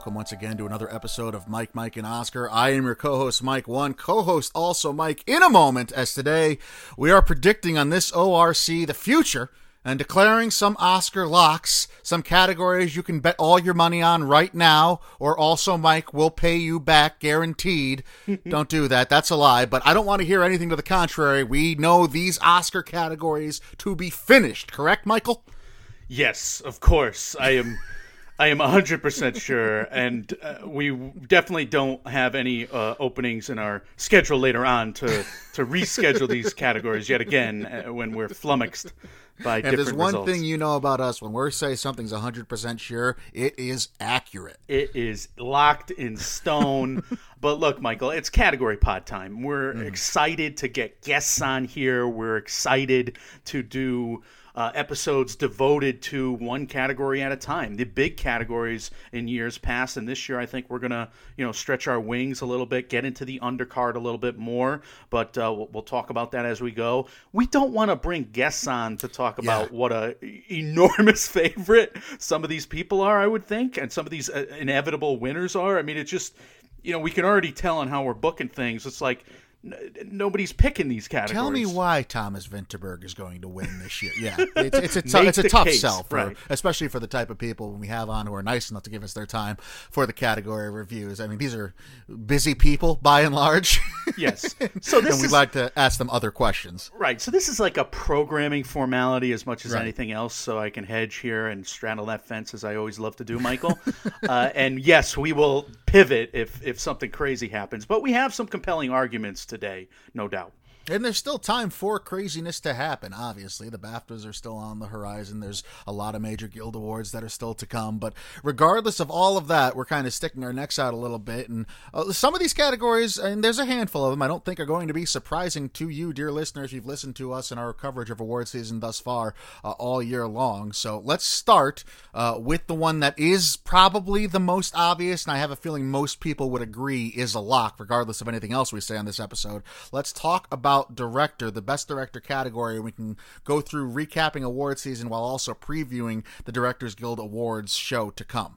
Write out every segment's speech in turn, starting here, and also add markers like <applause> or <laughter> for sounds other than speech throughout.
Welcome once again to another episode of Mike, Mike, and Oscar. I am your co host, Mike One, co host also Mike, in a moment, as today we are predicting on this ORC the future and declaring some Oscar locks, some categories you can bet all your money on right now, or also Mike will pay you back guaranteed. <laughs> don't do that. That's a lie, but I don't want to hear anything to the contrary. We know these Oscar categories to be finished, correct, Michael? Yes, of course. I am. I am 100% sure, and uh, we definitely don't have any uh, openings in our schedule later on to, to reschedule these categories yet again uh, when we're flummoxed by If different there's one results. thing you know about us, when we say something's 100% sure, it is accurate. It is locked in stone. <laughs> but look, Michael, it's category pod time. We're Mm. excited to get guests on here. We're excited to do uh, episodes devoted to one category at a time. The big categories in years past, and this year I think we're gonna, you know, stretch our wings a little bit, get into the undercard a little bit more. But uh, we'll, we'll talk about that as we go. We don't want to bring guests on to talk about Yeah. what a enormous <laughs> favorite some of these people are, I would think, and some of these uh, inevitable winners are. I mean, it's just, you know, we can already tell on how we're booking things. It's like n- nobody's picking these categories. Tell me why Thomas Vinterberg is going to win this year. Yeah, <laughs> it's, it's a it's a tough case, sell, for, right. especially for the type of people we have on who are nice enough to give us their time for the category reviews. I mean, these are busy people by and large. <laughs> Yes. So this and we'd is like to ask them other questions. right. So this is like a programming formality as much as Right. anything else. So I can hedge here and straddle that fence as I always love to do, Michael. <laughs> uh, and yes, we will pivot if if something crazy happens. But we have some compelling arguments today, no doubt. And there's still time for craziness to happen, obviously. The BAFTAs are still on the horizon. There's a lot of major guild awards that are still to come. But regardless of all of that, we're kind of sticking our necks out a little bit. And uh, some of these categories, and there's a handful of them, I don't think are going to be surprising to you, dear listeners. You've listened to us in our coverage of award season thus far uh, all year long. So let's start uh, with the one that is probably the most obvious, and I have a feeling most people would agree is a lock, regardless of anything else we say on this episode. Let's talk about director, the best director category. We can go through recapping award season while also previewing the Directors Guild Awards show to come.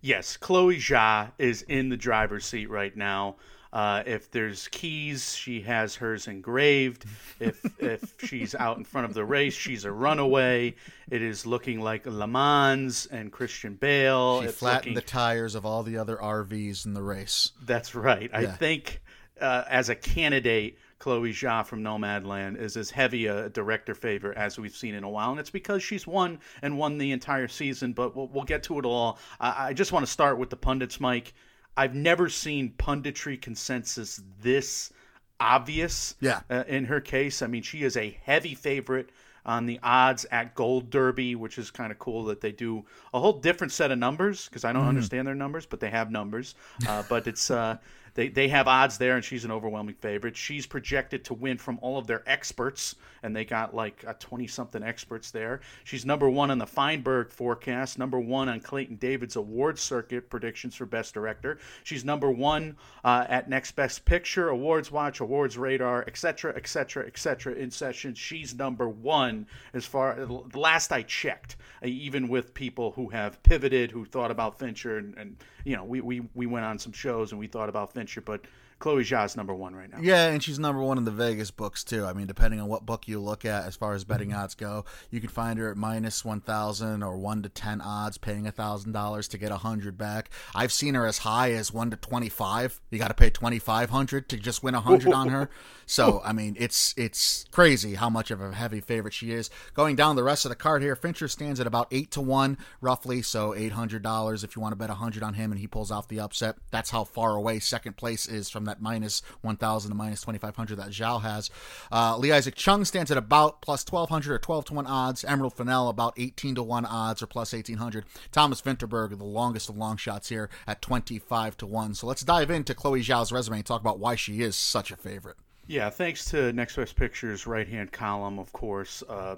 Yes, Chloe Zhao is in the driver's seat right now. Uh, if there's keys, she has hers engraved. If if she's out in front of the race, she's a runaway. It is looking like Le Mans and Christian Bale. She It's flattened looking- the tires of all the other RVs in the race. That's right. I Yeah. think uh, as a candidate, Chloe Zhao from Nomadland is as heavy a director favorite as we've seen in a while, and it's because she's won and won the entire season. But we'll, we'll get to it all. I, I just want to start with the pundits, Mike. I've never seen punditry consensus this obvious. Yeah. Uh, in her case, I mean, she is a heavy favorite on the odds at Gold Derby, which is kind of cool that they do a whole different set of numbers because I don't understand their numbers, but they have numbers. Uh, but it's uh, they they have odds there, and she's an overwhelming favorite. She's projected to win from all of their experts, and they got like a twenty something experts there. She's number one on the Feinberg forecast, number one on Clayton David's award circuit predictions for Best Director. She's number one uh, at Next Best Picture, Awards Watch, Awards Radar, etc., etc., etc. In session, she's number one as far. Last I checked, even with people who have pivoted, who thought about Fincher, and, and you know, we, we we went on some shows and we thought about Fincher, but Chloe Zhao's number one right now. Yeah, and she's number one in the Vegas books too. I mean, depending on what book you look at, as far as betting mm-hmm. odds go, you can find her at minus one thousand or one to ten odds, paying a thousand dollars to get a hundred back. I've seen her as high as one to twenty five. You got to pay twenty five hundred to just win a hundred on her. <laughs> So I mean, it's it's crazy how much of a heavy favorite she is. Going down the rest of the card here, Fincher stands at about eight to one, roughly. So eight hundred dollars if you want to bet a hundred on him. him and he pulls off the upset. That's how far away second place is from that minus 1,000 to minus 2,500 that Zhao has. Uh, Lee Isaac Chung stands at about plus 1,200 or 12 to 1 odds. Emerald Fennell about 18 to 1 odds or plus 1,800. Thomas Vinterberg, the longest of long shots here, at 25 to 1. So let's dive into Chloe Zhao's resume and talk about why she is such a favorite. Yeah, thanks to Next Best Pictures' right hand column, of course. Uh,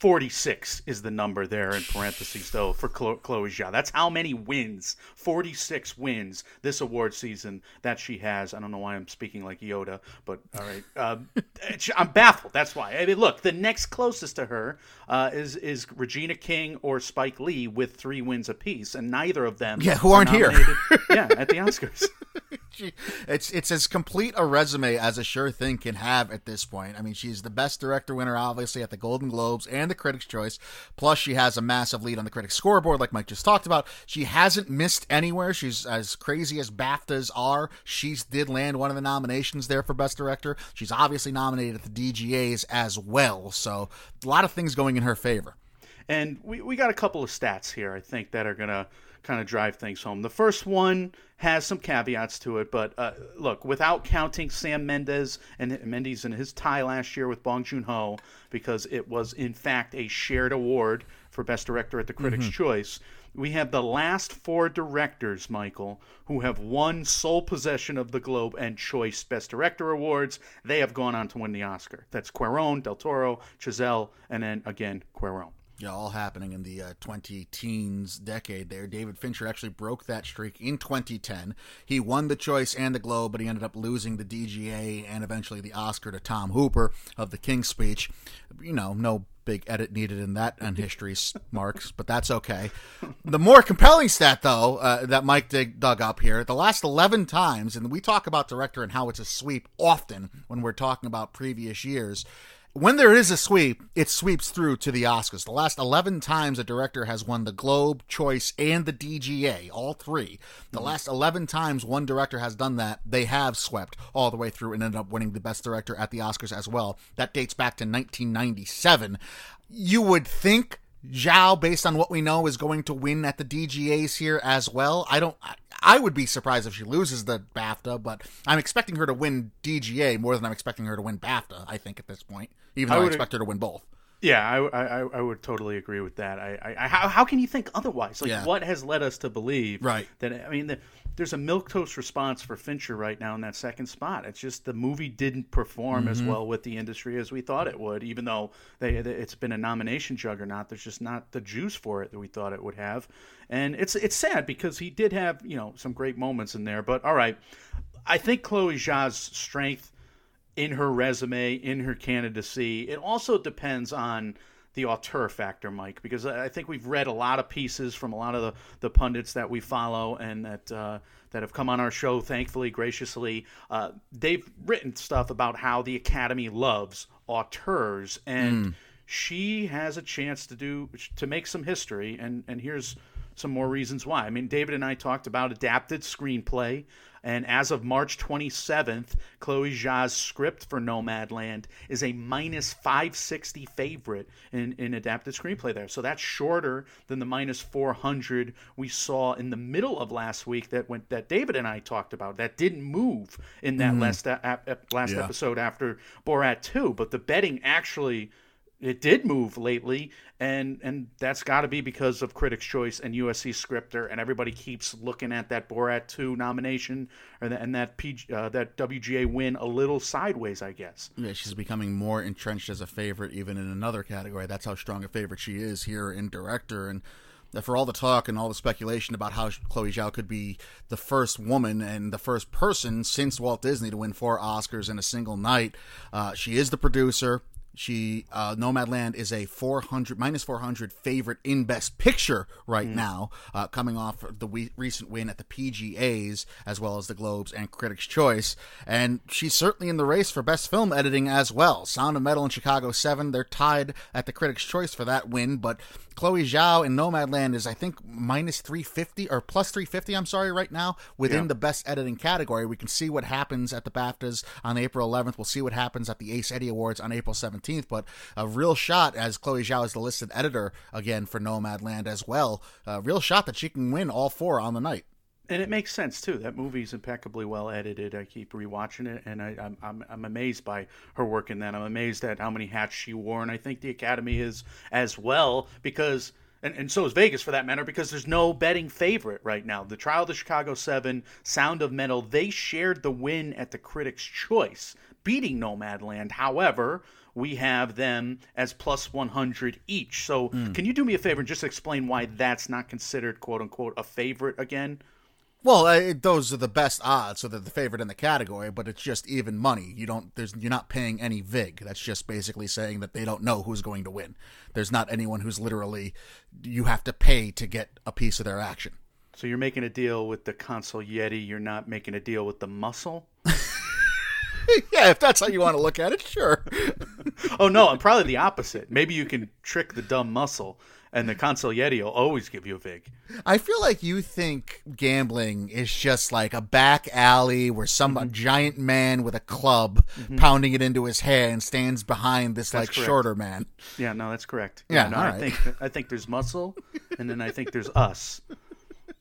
46 is the number there in parentheses, though, for Chlo- Chloe Zhao. That's how many wins, 46 wins this award season that she has. I don't know why I'm speaking like Yoda, but all right. <laughs> Um, I'm baffled. That's why. I mean, look, the next closest to her uh, is is Regina King or Spike Lee with three wins apiece, and neither of them Yeah, who are aren't here. <laughs> yeah, at the Oscars. <laughs> It's it's as complete a resume as a sure thing can have at this point. I mean, she's the best director winner, obviously, at the Golden Globes and the Critics' Choice. Plus, she has a massive lead on the Critics' Scoreboard, like Mike just talked about. She hasn't missed anywhere. She's as crazy as BAFTAs are. She did land one of the nominations there for Best Director. She's obviously nominated at the DGAs as well. So, a lot of things going in her favor. And we, we got a couple of stats here, I think, that are going to kind of drive things home. The first one has some caveats to it, but uh, look, without counting Sam Mendes and Mendes and his tie last year with Bong Joon Ho, because it was in fact a shared award for Best Director at the Critics' Choice. We have the last four directors, Michael, who have won sole possession of the Globe and Choice Best Director awards. They have gone on to win the Oscar. That's Cuarón, Del Toro, Chazelle, and then again Cuarón. Yeah, all happening in the uh, 20 teens decade there. David Fincher actually broke that streak in 2010. He won the choice and the Globe, but he ended up losing the DGA and eventually the Oscar to Tom Hooper of The King's Speech. You know, no big edit needed in that on history <laughs> marks, but that's okay. The more compelling stat, though, uh, that Mike dig, dug up here, the last 11 times, and we talk about director and how it's a sweep often when we're talking about previous years when there is a sweep, it sweeps through to the Oscars. The last 11 times a director has won the Globe, Choice, and the DGA, all three. The last 11 times one director has done that, they have swept all the way through and ended up winning the Best Director at the Oscars as well. That dates back to 1997. You would think Zhao, based on what we know, is going to win at the DGAs here as well. I don't. I would be surprised if she loses the BAFTA, but I'm expecting her to win DGA more than I'm expecting her to win BAFTA. I think at this point, even I though I, would- expect her to win both. Yeah, I, I, I would totally agree with that. I, I, I how, how can you think otherwise? Like, Yeah. what has led us to believe Right. that? I mean, the, there's a milk toast response for Fincher right now in that second spot. It's just the movie didn't perform as mm-hmm. well with the industry as we thought it would. Even though they, it's been a nomination juggernaut, there's just not the juice for it that we thought it would have. And it's it's sad because he did have you know some great moments in there. But all right, I think Chloe Zhao's strength in her resume, in her candidacy. It also depends on the auteur factor, Mike, because I think we've read a lot of pieces from a lot of the, the pundits that we follow and that uh, that have come on our show, thankfully, graciously. Uh, they've written stuff about how the Academy loves auteurs, and she has a chance to do to make some history. And and here's some more reasons why. I mean, David and I talked about adapted screenplay. And as of March 27th, Chloe Zhao's script for Nomadland is a minus 560 favorite in, in adapted screenplay there. So that's shorter than the minus 400 we saw in the middle of last week that went that David and I talked about. That didn't move in that mm-hmm. last uh, ep- ep- last Yeah. episode after Borat 2, but the betting actually it did move lately, and and that's got to be because of Critics' Choice and USC Scripter, and everybody keeps looking at that Borat two nomination that, and that PG, uh, that WGA win a little sideways, I guess. Yeah, she's becoming more entrenched as a favorite, even in another category. That's how strong a favorite she is here in director. And for all the talk and all the speculation about how Chloe Zhao could be the first woman and the first person since Walt Disney to win four Oscars in a single night, uh, she is the producer. She uh, Nomadland is a 400 minus 400 favorite in Best Picture right now, uh, coming off the we- recent win at the PGAs as well as the Globes and Critics' Choice, and she's certainly in the race for Best Film Editing as well. Sound of Metal and Chicago Seven, they're tied at the Critics' Choice for that win, but Chloe Zhao in Nomadland is I think minus 350 or plus 350. I'm sorry, right now within Yeah. the Best Editing category. We can see what happens at the BAFTAs on April 11th. We'll see what happens at the Ace Eddie Awards on April 17th. But a real shot as Chloe Zhao is the listed editor again for Nomadland as well. A real shot that she can win all four on the night. And it makes sense too. That movie's impeccably well edited. I keep rewatching it, and I, I'm, I'm I'm amazed by her work in that. I'm amazed at how many hats she wore, and I think the Academy is as well because. And, and so is Vegas for that matter, because there's no betting favorite right now. The Trial of the Chicago Seven, Sound of Metal, they shared the win at the Critics' Choice, beating Nomadland. However, we have them as plus 100 each. So, hmm. can you do me a favor and just explain why that's not considered, quote unquote, a favorite again? Well, uh, those are the best odds, so they're the favorite in the category. But it's just even money. You don't. There's you're not paying any vig. That's just basically saying that they don't know who's going to win. There's not anyone who's literally you have to pay to get a piece of their action. So you're making a deal with the console Yeti. You're not making a deal with the muscle. <laughs> yeah, if that's how you want to look at it, sure. <laughs> Oh no, I'm probably the opposite. Maybe you can trick the dumb muscle, and the console Yeti will always give you a vig. I feel like you think gambling is just like a back alley where some Mm-hmm. giant man with a club pounding it into his head and stands behind this like correct. shorter man. Yeah, no, that's correct. Yeah, no, all I think I think there's muscle, and then I think there's <laughs> us.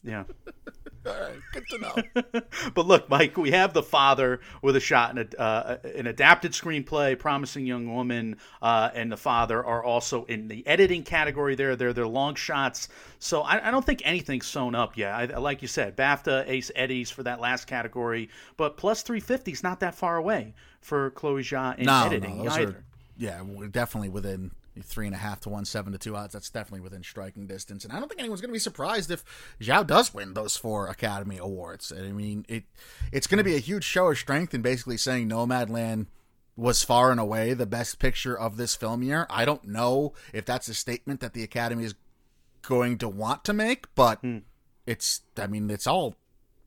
Yeah. <laughs> All right, good to know. <laughs> But look, Mike, we have the father with a shot in a, uh, an adapted screenplay, promising young woman, uh, and the father are also in the editing category. There, they're they're long shots. So I, I don't think anything's sewn up yet. I, like you said, BAFTA, Ace Eddies for that last category, but plus three fifty is not that far away for Chloe Zhao in no, editing no, either. are yeah, we're definitely within three and a half to one seven to two odds. That's definitely within striking distance, and I don't think anyone's going to be surprised if Zhao does win those four Academy Awards. I mean, it it's going to be a huge show of strength in basically saying Nomadland was far and away the best picture of this film year. I don't know if that's a statement that the Academy is going to want to make, but hmm. it's I mean, it's all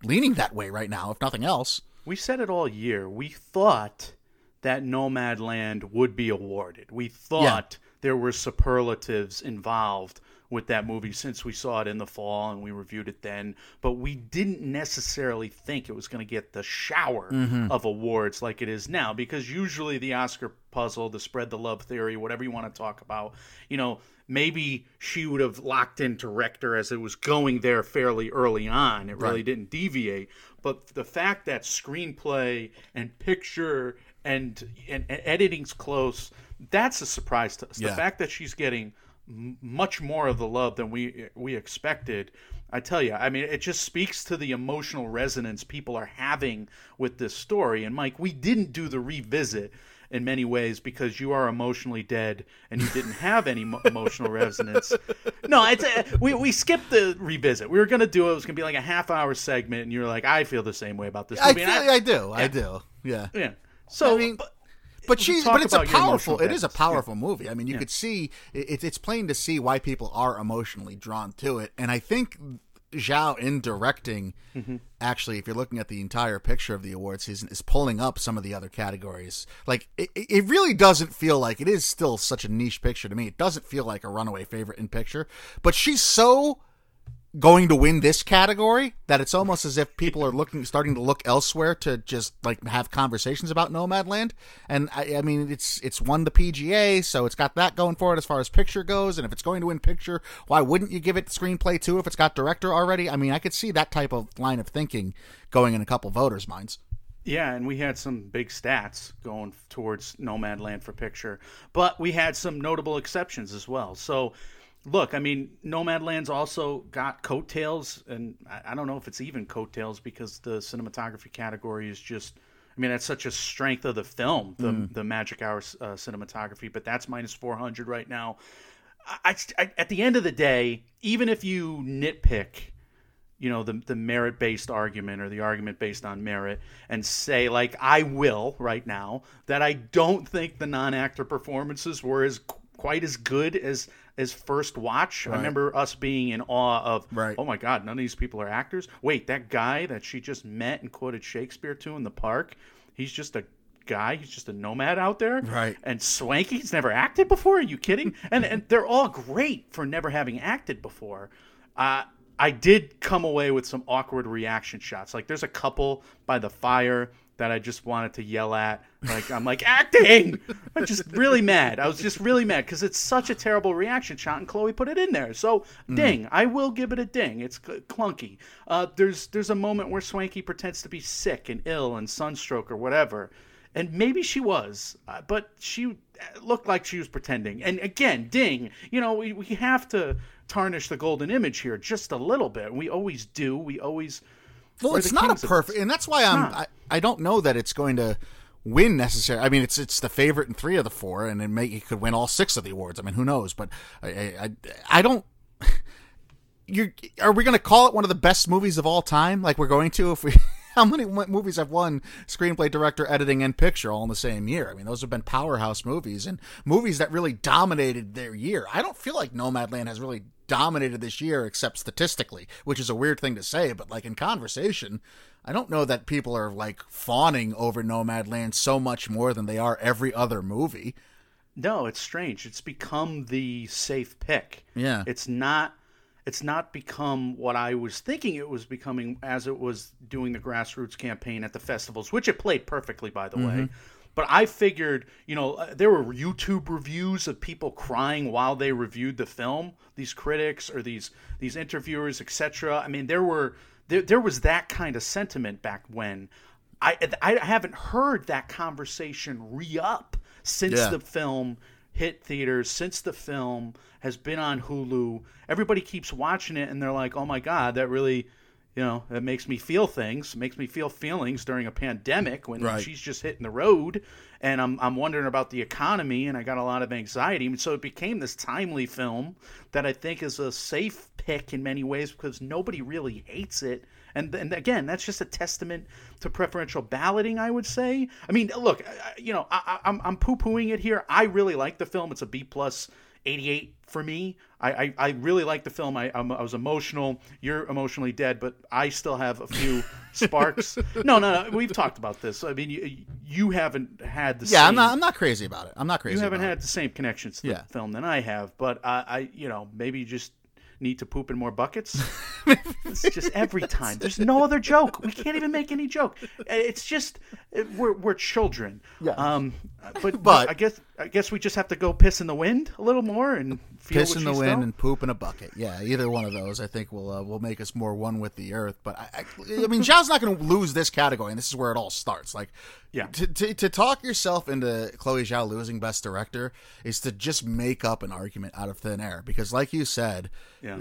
leaning that way right now, if nothing else. We said it all year. We thought that Nomadland would be awarded. We thought there were superlatives involved with that movie since we saw it in the fall and we reviewed it then, but we didn't necessarily think it was going to get the shower mm-hmm. of awards like it is now because usually the Oscar puzzle, the spread the love theory, whatever you want to talk about, you know, maybe she would have locked in director as it was going there fairly early on. It really didn't deviate. But the fact that screenplay and picture and, and, and editing's close, that's a surprise to us. The fact that she's getting much more of the love than we we expected. I tell you, I mean, it just speaks to the emotional resonance people are having with this story. And Mike, we didn't do the revisit in many ways because you are emotionally dead and you didn't have any mo- <laughs> emotional resonance. No, it's uh, we we skipped the revisit. We were gonna do it. It was gonna be like a half hour segment, and you're like, I feel the same way about this I movie. feel And I, do, I do, yeah. yeah. So I mean, but- But she's, but it's a powerful. It is a powerful movie. I mean, you could see it, it's plain to see why people are emotionally drawn to it, and I think Zhao in directing, Mm-hmm. actually, if you're looking at the entire picture of the award season, is pulling up some of the other categories. Like it it really doesn't feel like it is still such a niche picture to me. It doesn't feel like a runaway favorite in picture, but she's so going to win this category that it's almost as if people are looking starting to look elsewhere to just like have conversations about Nomadland. And I, I mean it's it's won the PGA, so it's got that going for it as far as picture goes. And if it's going to win picture, why wouldn't you give it screenplay too if it's got director already? I mean I could see that type of line of thinking going in a couple voters' minds. Yeah, and we had some big stats going towards Nomadland for picture, but we had some notable exceptions as well. So, look, I mean, Nomadland's also got coattails, and I, I don't know if it's even coattails because the cinematography category is just. I mean, that's such a strength of the film, the the Magic Hour uh, cinematography, but that's minus four hundred right now. I, I, at the end of the day, even if you nitpick you know the the merit based argument or the argument based on merit and say like I will right now that I don't think the non actor performances were as quite as good as as first watch. I remember us being in awe of Right. oh my god, none of these people are actors. Wait, that guy that she just met and quoted Shakespeare to in the park, he's just a guy, he's just a nomad out there. Right. And Swanky's never acted before. Are you kidding? <laughs> and and they're all great for never having acted before. Uh I did come away with some awkward reaction shots. Like there's a couple by the fire that I just wanted to yell at. Like I'm like acting. I'm just really mad. I was just really mad because it's such a terrible reaction shot, and Chloe put it in there. So ding, I will give it a ding. It's clunky. Uh, there's there's a moment where Swanky pretends to be sick and ill and sunstroke or whatever, and maybe she was, uh, but she looked like she was pretending. And again, ding. You know, we we have to tarnish the golden image here just a little bit. We always do. We always. Well, it's not a perfect, and that's why I'm. I, I don't know that it's going to win necessarily. I mean, it's it's the favorite in three of the four, and it may it could win all six of the awards. I mean, who knows? But I I, I, don't. <laughs> You're are we going to call it one of the best movies of all time? Like we're going to if we. <laughs> How many movies have won screenplay, director, editing, and picture all in the same year? I mean, those have been powerhouse movies and movies that really dominated their year. I don't feel like Nomadland has really dominated this year, except statistically, which is a weird thing to say, but like in conversation, I don't know that people are like fawning over Nomadland so much more than they are every other movie. No, it's strange. It's become the safe pick. Yeah. It's not it's not become what I was thinking it was becoming as it was doing the grassroots campaign at the festivals, which it played perfectly by the way. But I figured, you know, uh, there were YouTube reviews of people crying while they reviewed the film, these critics or these these interviewers, etc. I mean, there were there, there was that kind of sentiment back when. I I haven't heard that conversation re-up since Yeah. the film hit theaters since the film has been on Hulu. Everybody keeps watching it and they're like, "Oh my god, that really, you know, it makes me feel things, makes me feel feelings during a pandemic when Right. she's just hitting the road and I'm I'm wondering about the economy and I got a lot of anxiety." And so it became this timely film that I think is a safe pick in many ways because nobody really hates it. And, and again, that's just a testament to preferential balloting, I would say. I mean, look, you know, I, I- I'm, I'm poo pooing it here. I really like the film. It's a B plus 88 for me. I, I, I really like the film. I, I'm, I was emotional. You're emotionally dead, but I still have a few <laughs> sparks. No, no, no. We've talked about this. I mean, you, you haven't had the Yeah, same, I'm not. I'm not crazy about it. I'm not crazy. you haven't had the same connections to Yeah. the film than I have, but I, I, you know, maybe just need to poop in more buckets. <laughs> it's just every time. There's no other joke. We can't even make any joke. It's just we're we're children. Yeah. Um, but, But- I guess I guess we just have to go piss in the wind a little more and piss in the wind and poop in a bucket. Yeah, either one of those, I think, will uh, will make us more one with the earth. But I, I, I mean, <laughs> Zhao's not going to lose this category, and this is where it all starts. Like, Yeah. to, to to talk yourself into Chloe Zhao losing Best Director is to just make up an argument out of thin air. Because, like you said, Yeah.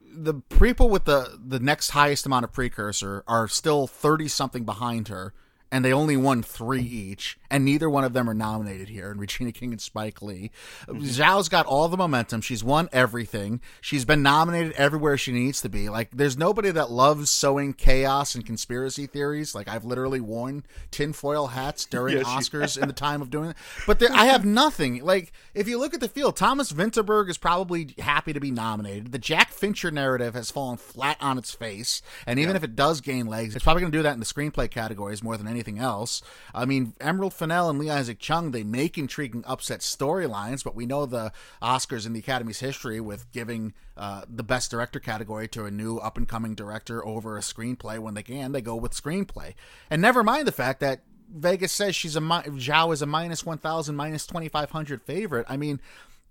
the people with the the next highest amount of precursor are still 30 something behind her and they only won three each and neither one of them are nominated here and regina king and spike lee. Zhao's got all the momentum. She's won everything. She's been nominated everywhere she needs to be. Like there's nobody that loves sowing chaos and conspiracy theories. Like i've literally worn tinfoil hats during Yes, oscars in the time of doing it but there, i have nothing. Like if you look at the field thomas vinterberg is probably happy to be nominated. The jack fincher narrative has fallen flat on its face. And even if it does gain legs it's probably going to do that in the screenplay categories more than anything else. I mean emerald fennell and lee isaac chung they make intriguing upset storylines but we know the oscars in the academy's history with giving uh, the best director category to a new up and coming director over a screenplay when they can they go with screenplay and never mind the fact that Vegas says she's a Zhao is a minus one thousand, minus twenty five hundred favorite. I mean,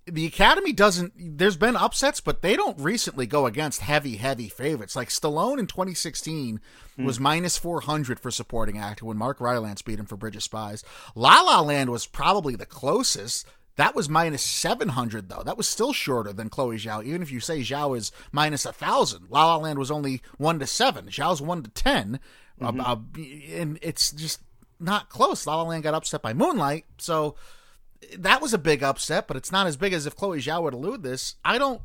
the Academy doesn't. There's been upsets, but they don't recently go against heavy, heavy favorites. Like Stallone in 2016 was minus 400 for supporting actor when Mark Rylance beat him for Bridge of Spies. La La Land was probably the closest. That was minus 700, though. That was still shorter than Chloe Zhao. Even if you say Zhao is minus 1,000, La La Land was only 1 to 7. Zhao's 1 to 10. Uh, uh, and it's just not close. La La Land got upset by Moonlight. So that was a big upset, but it's not as big as if Chloe Zhao would elude this. I don't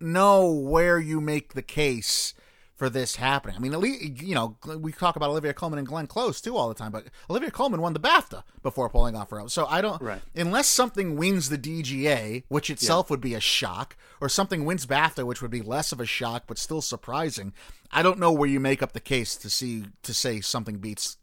know where you make the case for this happening. I mean, Ali- you know, we talk about Olivia Colman and Glenn Close too all the time, but Olivia Colman won the BAFTA before pulling off her own. So I don't, Right. unless something wins the DGA, which itself would be a shock, or something wins BAFTA, which would be less of a shock but still surprising. I don't know where you make up the case to see to say something beats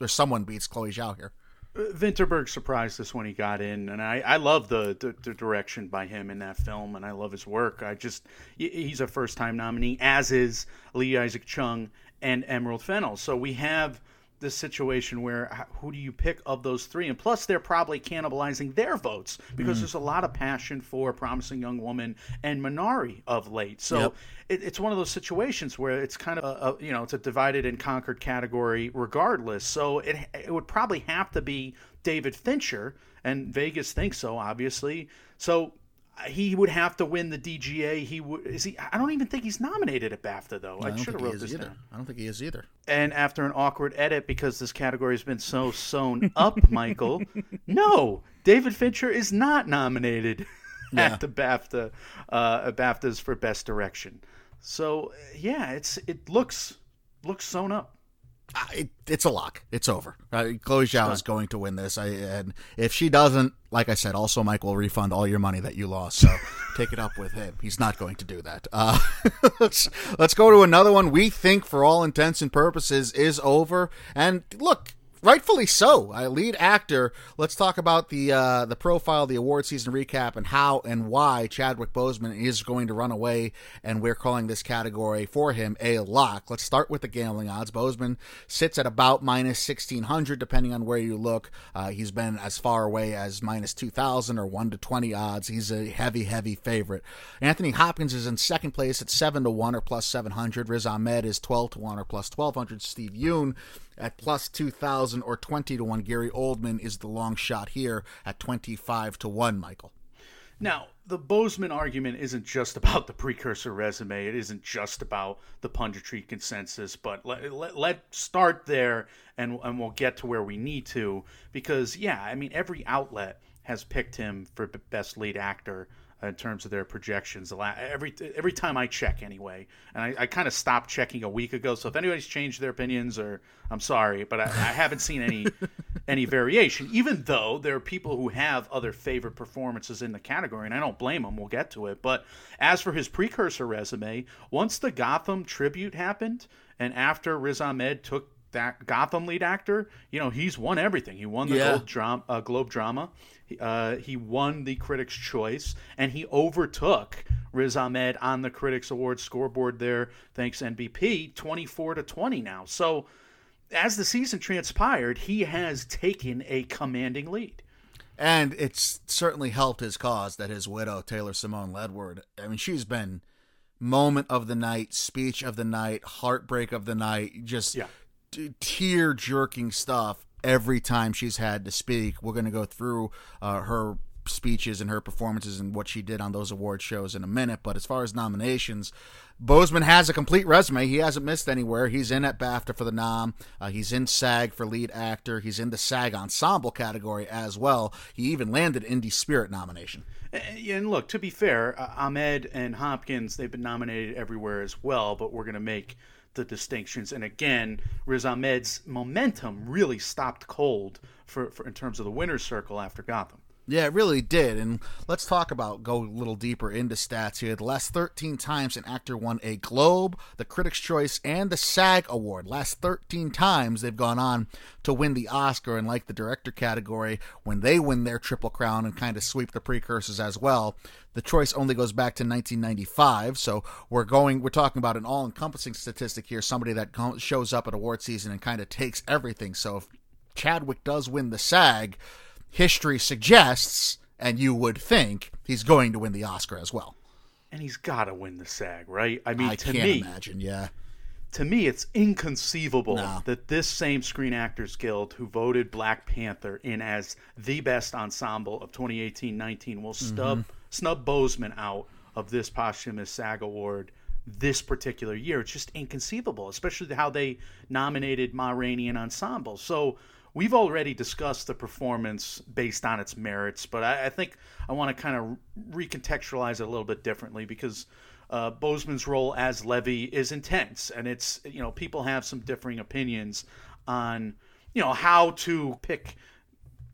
or someone beats Chloe Zhao here. Vinterberg surprised us when he got in, and I, I love the, the, the direction by him in that film, and I love his work. I just he's a first time nominee, as is Lee Isaac Chung and Emerald Fennell. So we have this situation where who do you pick of those three? And plus, they're probably cannibalizing their votes because mm-hmm. there's a lot of passion for Promising Young Woman and Minari of late. So Yep. it, it's one of those situations where it's kind of a, a you know it's a divided and conquered category regardless. So it it would probably have to be David Fincher, and Vegas thinks so, obviously. So he would have to win the DGA. He would is he? I don't even think he's nominated at BAFTA though. I, I don't should have wrote is this either. down. I don't think he is either. And after an awkward edit because this category has been so sewn up, <laughs> Michael, no, David Fincher is not nominated <laughs> Yeah. at the BAFTA uh, BAFTAs for Best Direction. So yeah, it's it looks looks sewn up. It, it's a lock. It's over. Uh, Chloe Zhao is going to win this. I, and if she doesn't, like I said, also Mike will refund all your money that you lost. So <laughs> take it up with him. He's not going to do that. Uh, <laughs> let's let's go to another one. We think, for all intents and purposes, is over. And look. Rightfully so. Uh, lead actor. Let's talk about the uh, the profile, the award season recap, and how and why Chadwick Boseman is going to run away. And we're calling this category for him a lock. Let's start with the gambling odds. Boseman sits at about minus sixteen hundred, depending on where you look. Uh, he's been as far away as minus two thousand or one to twenty odds. He's a heavy, heavy favorite. Anthony Hopkins is in second place at seven to one or plus seven hundred. Riz Ahmed is twelve to one or plus twelve hundred. Steve Yeun at plus 2,000 or 20 to 1. Gary Oldman is the long shot here at 25 to 1, Michael. Now, the Boseman argument isn't just about the precursor resume. It isn't just about the punditry consensus, but let, let, let's start there and, and we'll get to where we need to. Because, yeah, I mean, every outlet has picked him for best lead actor in terms of their projections. Every every time I check, anyway, and I, I kind of stopped checking a week ago. So if anybody's changed their opinions, or I'm sorry, but I, I haven't seen any <laughs> any variation. Even though there are people who have other favorite performances in the category, and I don't blame them. We'll get to it. But as for his precursor resume, once the Gotham tribute happened, and after Riz Ahmed took that Gotham lead actor, you know, he's won everything. He won the Yeah. Gold dram- uh, Globe Drama. He, uh, he won the Critics' Choice, and he overtook Riz Ahmed on the Critics' Awards scoreboard there, thanks NBP, 24 to 20 now. So, as the season transpired, he has taken a commanding lead. And it's certainly helped his cause that his widow, Taylor Simone Ledward, I mean, she's been moment of the night, speech of the night, heartbreak of the night, just Yeah. Tear jerking stuff every time she's had to speak. We're going to go through uh, her speeches and her performances and what she did on those award shows in a minute. But as far as nominations, Boseman has a complete resume. He hasn't missed anywhere. He's in at BAFTA for the nom. Uh, he's in SAG for lead actor. He's in the SAG ensemble category as well. He even landed Indie Spirit nomination. And look, to be fair, uh, Ahmed and Hopkins, they've been nominated everywhere as well, but we're going to make the distinctions. And again, Riz Ahmed's momentum really stopped cold for, for in terms of the winner's circle after Gotham. Yeah, it really did. And let's talk about go a little deeper into stats here. The last 13 times an actor won a Globe, the Critics' Choice, and the SAG Award. Last 13 times they've gone on to win the Oscar. And like the director category, when they win their Triple Crown and kind of sweep the precursors as well, the choice only goes back to 1995. So we're going, we're talking about an all encompassing statistic here. Somebody that shows up at award season and kind of takes everything. So if Chadwick does win the SAG, history suggests, and you would think, he's going to win the Oscar as well. And he's got to win the SAG, right? I mean, I to can't me, imagine, yeah. to me, it's inconceivable No. that this same Screen Actors Guild who voted Black Panther in as the best ensemble of 2018-19 will mm-hmm. stub snub Boseman out of this posthumous SAG award this particular year. It's just inconceivable, especially how they nominated Ma Rainey and ensemble. So we've already discussed the performance based on its merits, but I, I think I want to kind of recontextualize it a little bit differently because uh, Boseman's role as Levy is intense, and it's you know people have some differing opinions on you know how to pick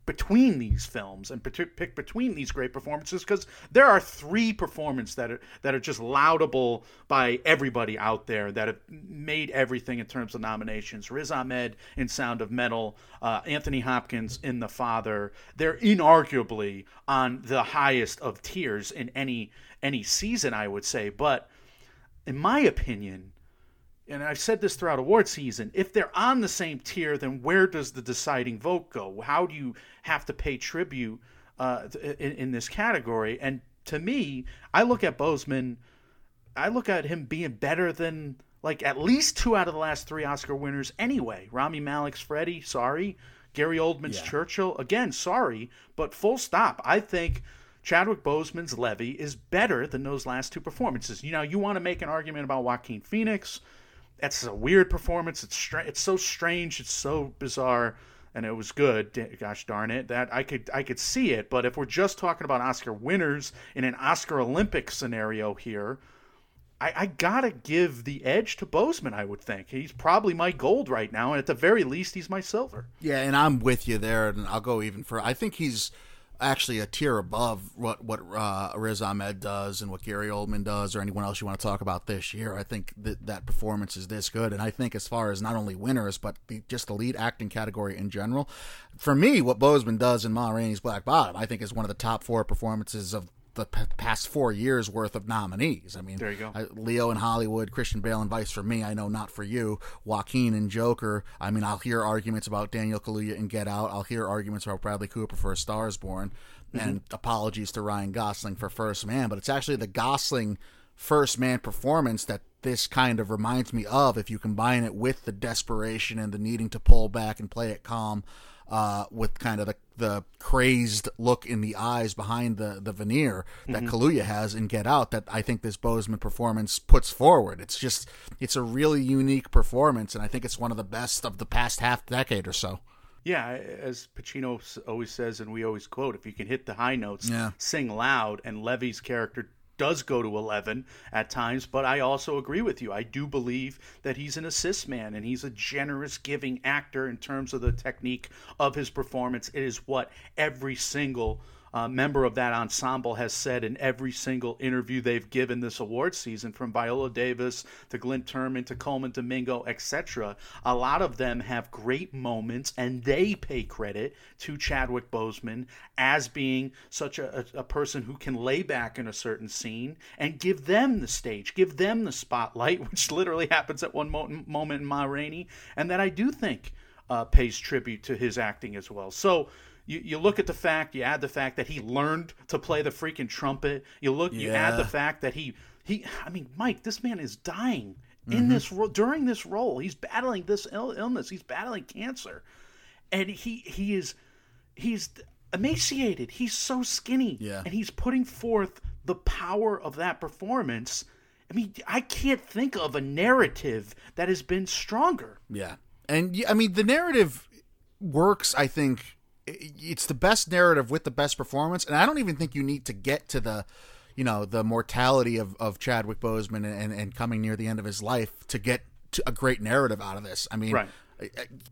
between these films and pick between these great performances because there are three performances that are that are just laudable by everybody out there that have made everything in terms of nominations. Riz Ahmed in Sound of Metal, uh, Anthony Hopkins in The Father. They're inarguably on the highest of tiers in any any season, I would say. But in my opinion, and I've said this throughout award season, if they're on the same tier, then where does the deciding vote go? How do you have to pay tribute uh, in, in this category? And to me, I look at Boseman, I look at him being better than like at least two out of the last three Oscar winners anyway. Rami Malek's Freddie, sorry. Gary Oldman's Yeah. Churchill, again, sorry, but full stop. I think Chadwick Boseman's Levy is better than those last two performances. You know, you want to make an argument about Joaquin Phoenix. That's a weird performance. It's stra- it's so strange. It's so bizarre, and it was good. Gosh darn it, that I could I could see it. But if we're just talking about Oscar winners in an Oscar Olympic scenario here, I, I gotta give the edge to Boseman. I would think he's probably my gold right now, and at the very least, he's my silver. Yeah, and I'm with you there, and I'll go even further. I think he's actually a tier above what what uh, Riz Ahmed does and what Gary Oldman does, or anyone else you want to talk about this year. I think that that performance is this good, and I think as far as not only winners but the, just the lead acting category in general, for me, what Boseman does in Ma Rainey's Black Bottom, I think is one of the top four performances of the p- past four years worth of nominees. I mean, There you go. I, Leo in Hollywood, Christian Bale and Vice for me. I know not for you. Joaquin and Joker. I mean, I'll hear arguments about Daniel Kaluuya and Get Out. I'll hear arguments about Bradley Cooper for A Star Is Born. Mm-hmm. And apologies to Ryan Gosling for First Man, but it's actually the Gosling First Man performance that this kind of reminds me of. If you combine it with the desperation and the needing to pull back and play it calm, uh, with kind of the, the crazed look in the eyes behind the, the veneer that Kaluuya has in Get Out that I think this Boseman performance puts forward. It's just, it's a really unique performance, and I think it's one of the best of the past half decade or so. Yeah, as Pacino always says, and we always quote, if you can hit the high notes, Yeah. sing loud. And Levy's character does go to 11 at times, but I also agree with you. I do believe that he's an assist man and he's a generous, giving actor in terms of the technique of his performance. It is what every single uh, member of that ensemble has said in every single interview they've given this award season, from Viola Davis to Glenn Turman to Colman Domingo, etc. A lot of them have great moments, and they pay credit to Chadwick Boseman as being such a, a, person who can lay back in a certain scene and give them the stage, give them the spotlight, <laughs> which literally happens at one mo- moment in Ma Rainey, and that I do think uh, pays tribute to his acting as well. So you, you look at the fact, you add the fact that he learned to play the freaking trumpet. You look, you add the fact that he he. I mean, Mike, this man is dying Mm-hmm. in this ro- during this role. He's battling this Ill- illness. He's battling cancer, and he he is he's emaciated. He's so skinny, Yeah. and he's putting forth the power of that performance. I mean, I can't think of a narrative that has been stronger. Yeah. And I mean, the narrative works, I think. It's the best narrative with the best performance. And I don't even think you need to get to the, you know, the mortality of, of Chadwick Boseman and, and coming near the end of his life to get to a great narrative out of this. I mean, Right.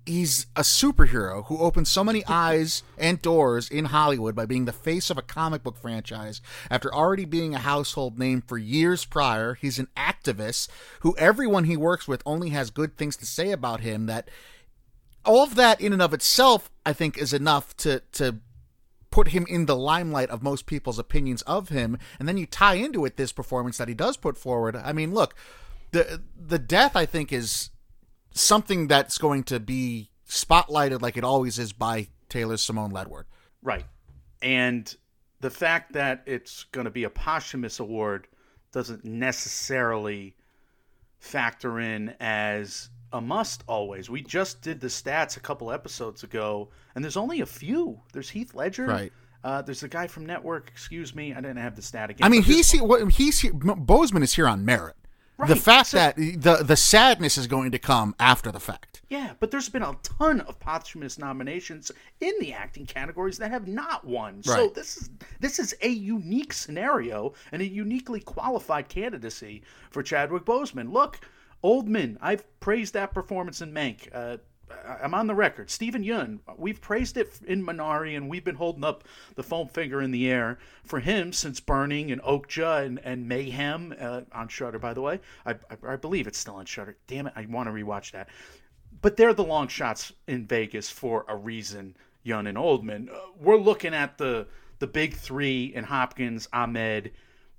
he's a superhero who opened so many <laughs> eyes and doors in Hollywood by being the face of a comic book franchise after already being a household name for years prior. He's an activist who everyone he works with only has good things to say about him that all of that in and of itself I think is enough to to put him in the limelight of most people's opinions of him and then you tie into it this performance that he does put forward. I mean, look, the the death I think is something that's going to be spotlighted like it always is by Taylor Simone Ledward. Right. And the fact that it's going to be a posthumous award doesn't necessarily factor in as a must always. We just did the stats a couple episodes ago, and there's only a few. There's Heath Ledger. Right. Uh, there's a guy from Network. Excuse me, I didn't have the stat again. I mean, he's here, what- he's here, Boseman is here on merit. Right. the fact so- that the the sadness is going to come after the fact. Yeah, but there's been a ton of posthumous nominations in the acting categories that have not won. So Right. this is this is a unique scenario and a uniquely qualified candidacy for Chadwick Boseman. Look, Oldman, I've praised that performance in Mank. Uh, I'm on the record. Steven Yeun, we've praised it in Minari, and we've been holding up the foam finger in the air for him since Burning and Okja and, and Mayhem uh, on Shudder. By the way, I, I, I believe it's still on Shudder. Damn it, I want to rewatch that but they're the long shots in Vegas for a reason. Yeun and Oldman. Uh, we're looking at the the big three in Hopkins, Ahmed,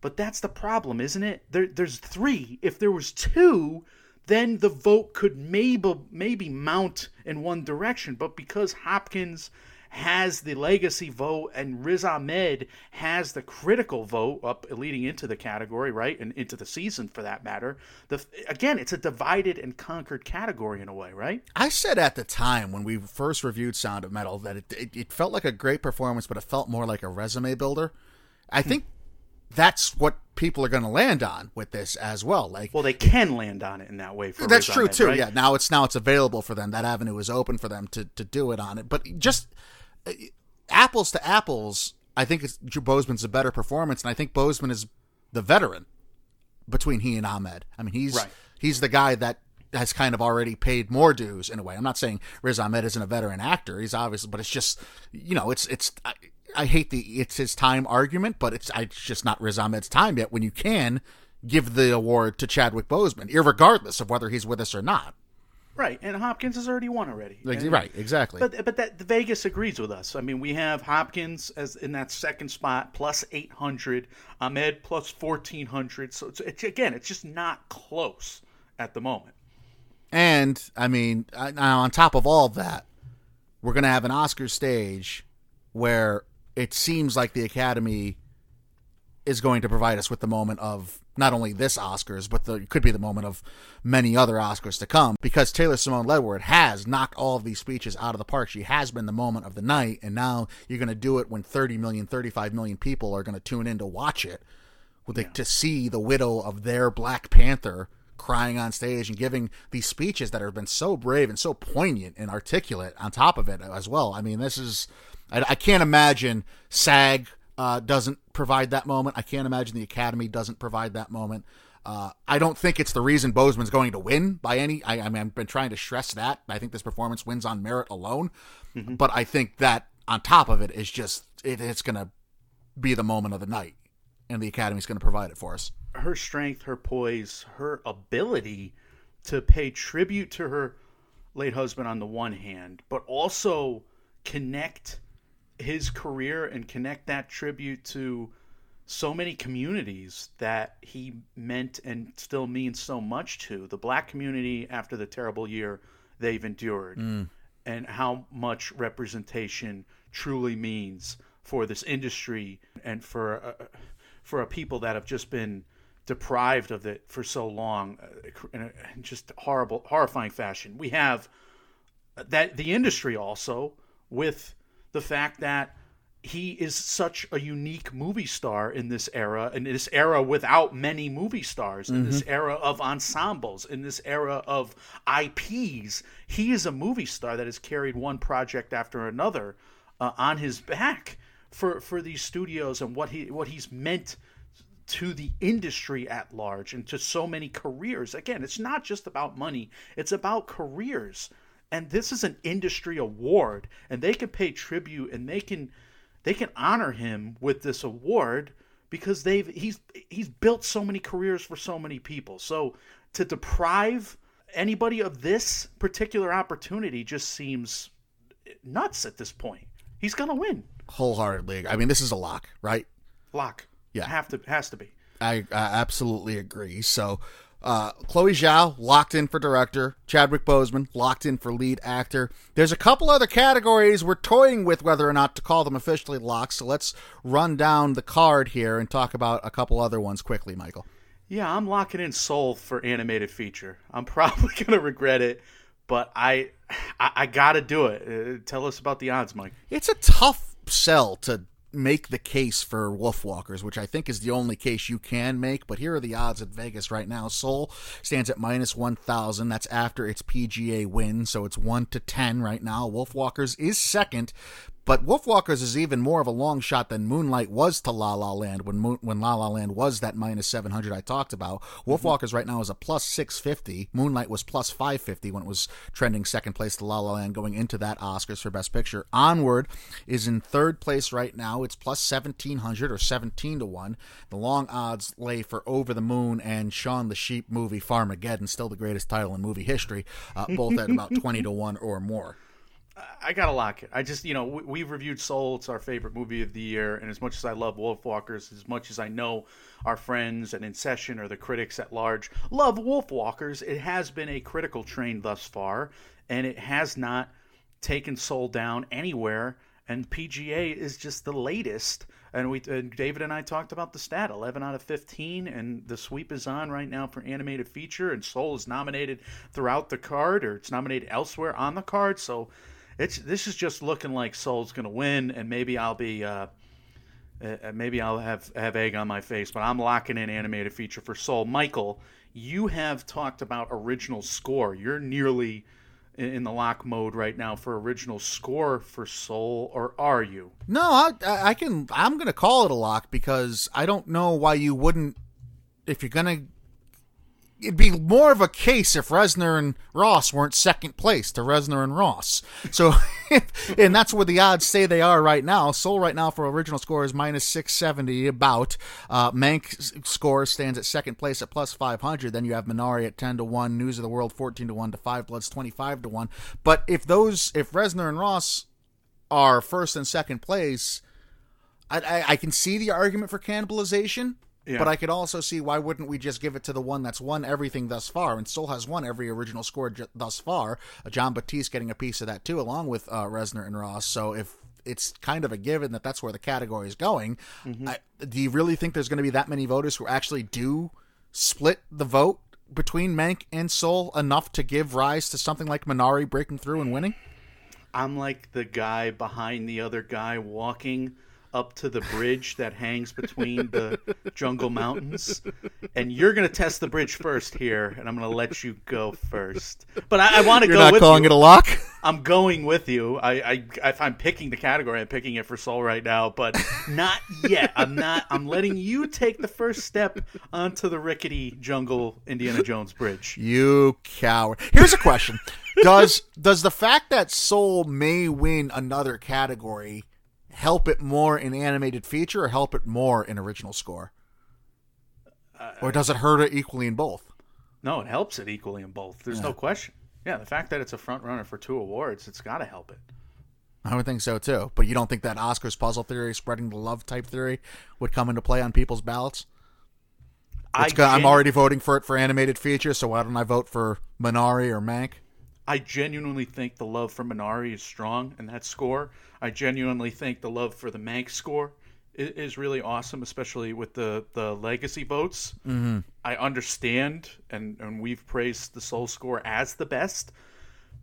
but that's the problem, isn't it? There, there's three. If there was two, then the vote could maybe maybe mount in one direction. But because Hopkins has the legacy vote and Riz Ahmed has the critical vote up leading into the category, right, and into the season for that matter. The again, it's a divided and conquered category in a way, right? I said at the time when we first reviewed Sound of Metal that it, it, it felt like a great performance, but it felt more like a resume builder. I think that's what people are going to land on with this as well. Like, Well, they can land on it in that way. For that's Riz true Ahmed, too. right? Yeah, now it's now it's available for them. That avenue is open for them to to do it on it. But just uh, apples to apples, I think it's Drew Boseman's a better performance, and I think Boseman is the veteran between he and Ahmed. I mean, he's Right. he's the guy that has kind of already paid more dues in a way. I'm not saying Riz Ahmed isn't a veteran actor. He's obviously, but it's just you know, it's it's. I, hate the it's his time argument, but it's it's just not Riz Ahmed's time yet. When you can give the award to Chadwick Boseman, irregardless of whether he's with us or not. Right, and Hopkins has already won already. Like, And- right, exactly. But but that Vegas agrees with us. I mean, we have Hopkins as in that second spot plus eight hundred, Ahmed plus fourteen hundred. So it's, it's again, it's just not close at the moment. And I mean, now on top of all of that, we're going to have an Oscar stage where it seems like the Academy is going to provide us with the moment of not only this Oscars, but the, it could be the moment of many other Oscars to come because Taylor Simone Ledward has knocked all of these speeches out of the park. She has been the moment of the night, and now you're going to do it when 30 million, 35 million people are going to tune in to watch it, with the, to see the widow of their Black Panther crying on stage and giving these speeches that have been so brave and so poignant and articulate on top of it as well. I mean, this is, I, I can't imagine SAG uh, doesn't provide that moment. I can't imagine the Academy doesn't provide that moment. Uh, I don't think it's the reason Boseman's going to win by any. I, I mean, I've been trying to stress that. I think this performance wins on merit alone, but I think that on top of it is just it, it's going to be the moment of the night, and the Academy's going to provide it for us. Her strength, her poise, her ability to pay tribute to her late husband on the one hand, but also connect his career and connect that tribute to so many communities that he meant and still means so much to. The black community after the terrible year they've endured and how much representation truly means for this industry and for uh, for a people that have just been deprived of it for so long uh, in a in just horrible horrifying fashion. We have that the industry also with the fact that he is such a unique movie star in this era, in this era without many movie stars, in this era of ensembles, in this era of IPs. He is a movie star that has carried one project after another uh, on his back for for these studios and what he what he's meant to the industry at large and to so many careers. Again, it's not just about money; it's about careers. And this is an industry award, and they can pay tribute and they can they can honor him with this award because they've he's he's built so many careers for so many people. So to deprive anybody of this particular opportunity just seems nuts at this point. He's gonna win. Wholeheartedly, I mean, this is a lock, right? Lock. Yeah. Have to has to be. I, I absolutely agree. So, uh, Chloe Zhao locked in for director. Chadwick Boseman locked in for lead actor. There's a couple other categories we're toying with whether or not to call them officially locked. So let's run down the card here and talk about a couple other ones quickly, Michael. Yeah, I'm locking in Soul for animated feature. I'm <laughs> probably gonna regret it, but I I, I gotta do it. Uh, tell us about the odds, Mike. It's a tough sell to make the case for Wolfwalkers, which I think is the only case you can make. But here are the odds at Vegas right now. Soul stands at minus 1,000. That's after its PGA win, so it's 1 to 10 right now. Wolfwalkers is second. But Wolfwalkers is even more of a long shot than Moonlight was to La La Land when Moon, when La La Land was that minus 700 I talked about. Wolfwalkers right now is a plus 650. Moonlight was plus 550 when it was trending second place to La La Land going into that Oscars for Best Picture. Onward is in third place right now. It's plus 1700 or 17 to 1. The long odds lay for Over the Moon and Shaun the Sheep movie Farmageddon, still the greatest title in movie history, uh, both at about <laughs> 20 to 1 or more. I gotta lock it. I just, you know, we, we've reviewed Soul. It's our favorite movie of the year, and as much as I love Wolfwalkers, as much as I know our friends and In Session or the critics at large love Wolfwalkers, it has been a critical train thus far, and it has not taken Soul down anywhere. And PGA is just the latest. And we, and David and I talked about the stat: 11 out of 15, and the sweep is on right now for animated feature. And Soul is nominated throughout the card, or it's nominated elsewhere on the card. So it's this is just looking like Soul's going to win, and maybe I'll be. Uh, uh, maybe I'll have have egg on my face, but I'm locking in animated feature for Soul. Michael, you have talked about original score. You're nearly in the lock mode right now for original score for Soul, or are you? No, I, I I can. I'm going to call it a lock because I don't know why you wouldn't. If you're going to, it'd be more of a case if Reznor and Ross weren't second place to Reznor and Ross. So, <laughs> and that's where the odds say they are right now. Soul right now for original score is minus 670 about. Uh, Mank's score stands at second place at plus 500. Then you have Minari at 10 to 1, News of the World 14 to 1 to 5 Bloods 25 to 1. But if those, if Reznor and Ross are first and second place, I, I, I can see the argument for cannibalization, Yeah. but I could also see why wouldn't we just give it to the one that's won everything thus far, and Soul has won every original score ju- thus far. Jon Batiste getting a piece of that too, along with uh, Reznor and Ross. So if it's kind of a given that that's where the category is going, I, do you really think there's going to be that many voters who actually do split the vote between Mank and Soul enough to give rise to something like Minari breaking through and winning? I'm like the guy behind the other guy walking up to the bridge that hangs between the jungle mountains. And you're going to test the bridge first here, and I'm going to let you go first. But I, I want to go. You're not with calling you. it a lock. I'm going with you. I, I if I'm picking the category, I'm picking it for Soul right now, but not yet. I'm not. I'm letting you take the first step onto the rickety jungle Indiana Jones bridge. You coward. Here's a question. does does the fact that Soul may win another category help it more in animated feature or help it more in original score? or does it hurt it equally in both? No, it helps it equally in both. There's no question. Yeah, the fact that it's a front runner for two awards, it's got to help it. I would think so too. But you don't think that Oscar's puzzle theory, spreading the love type theory, would come into play on people's ballots? I It's I'm already voting for it for animated feature, so why don't I vote for Minari or Mank? I genuinely think the love for Minari is strong in that score. I genuinely think the love for the Mank score is, is really awesome, especially with the, the legacy votes. Mm-hmm. I understand, and, and we've praised the Soul score as the best,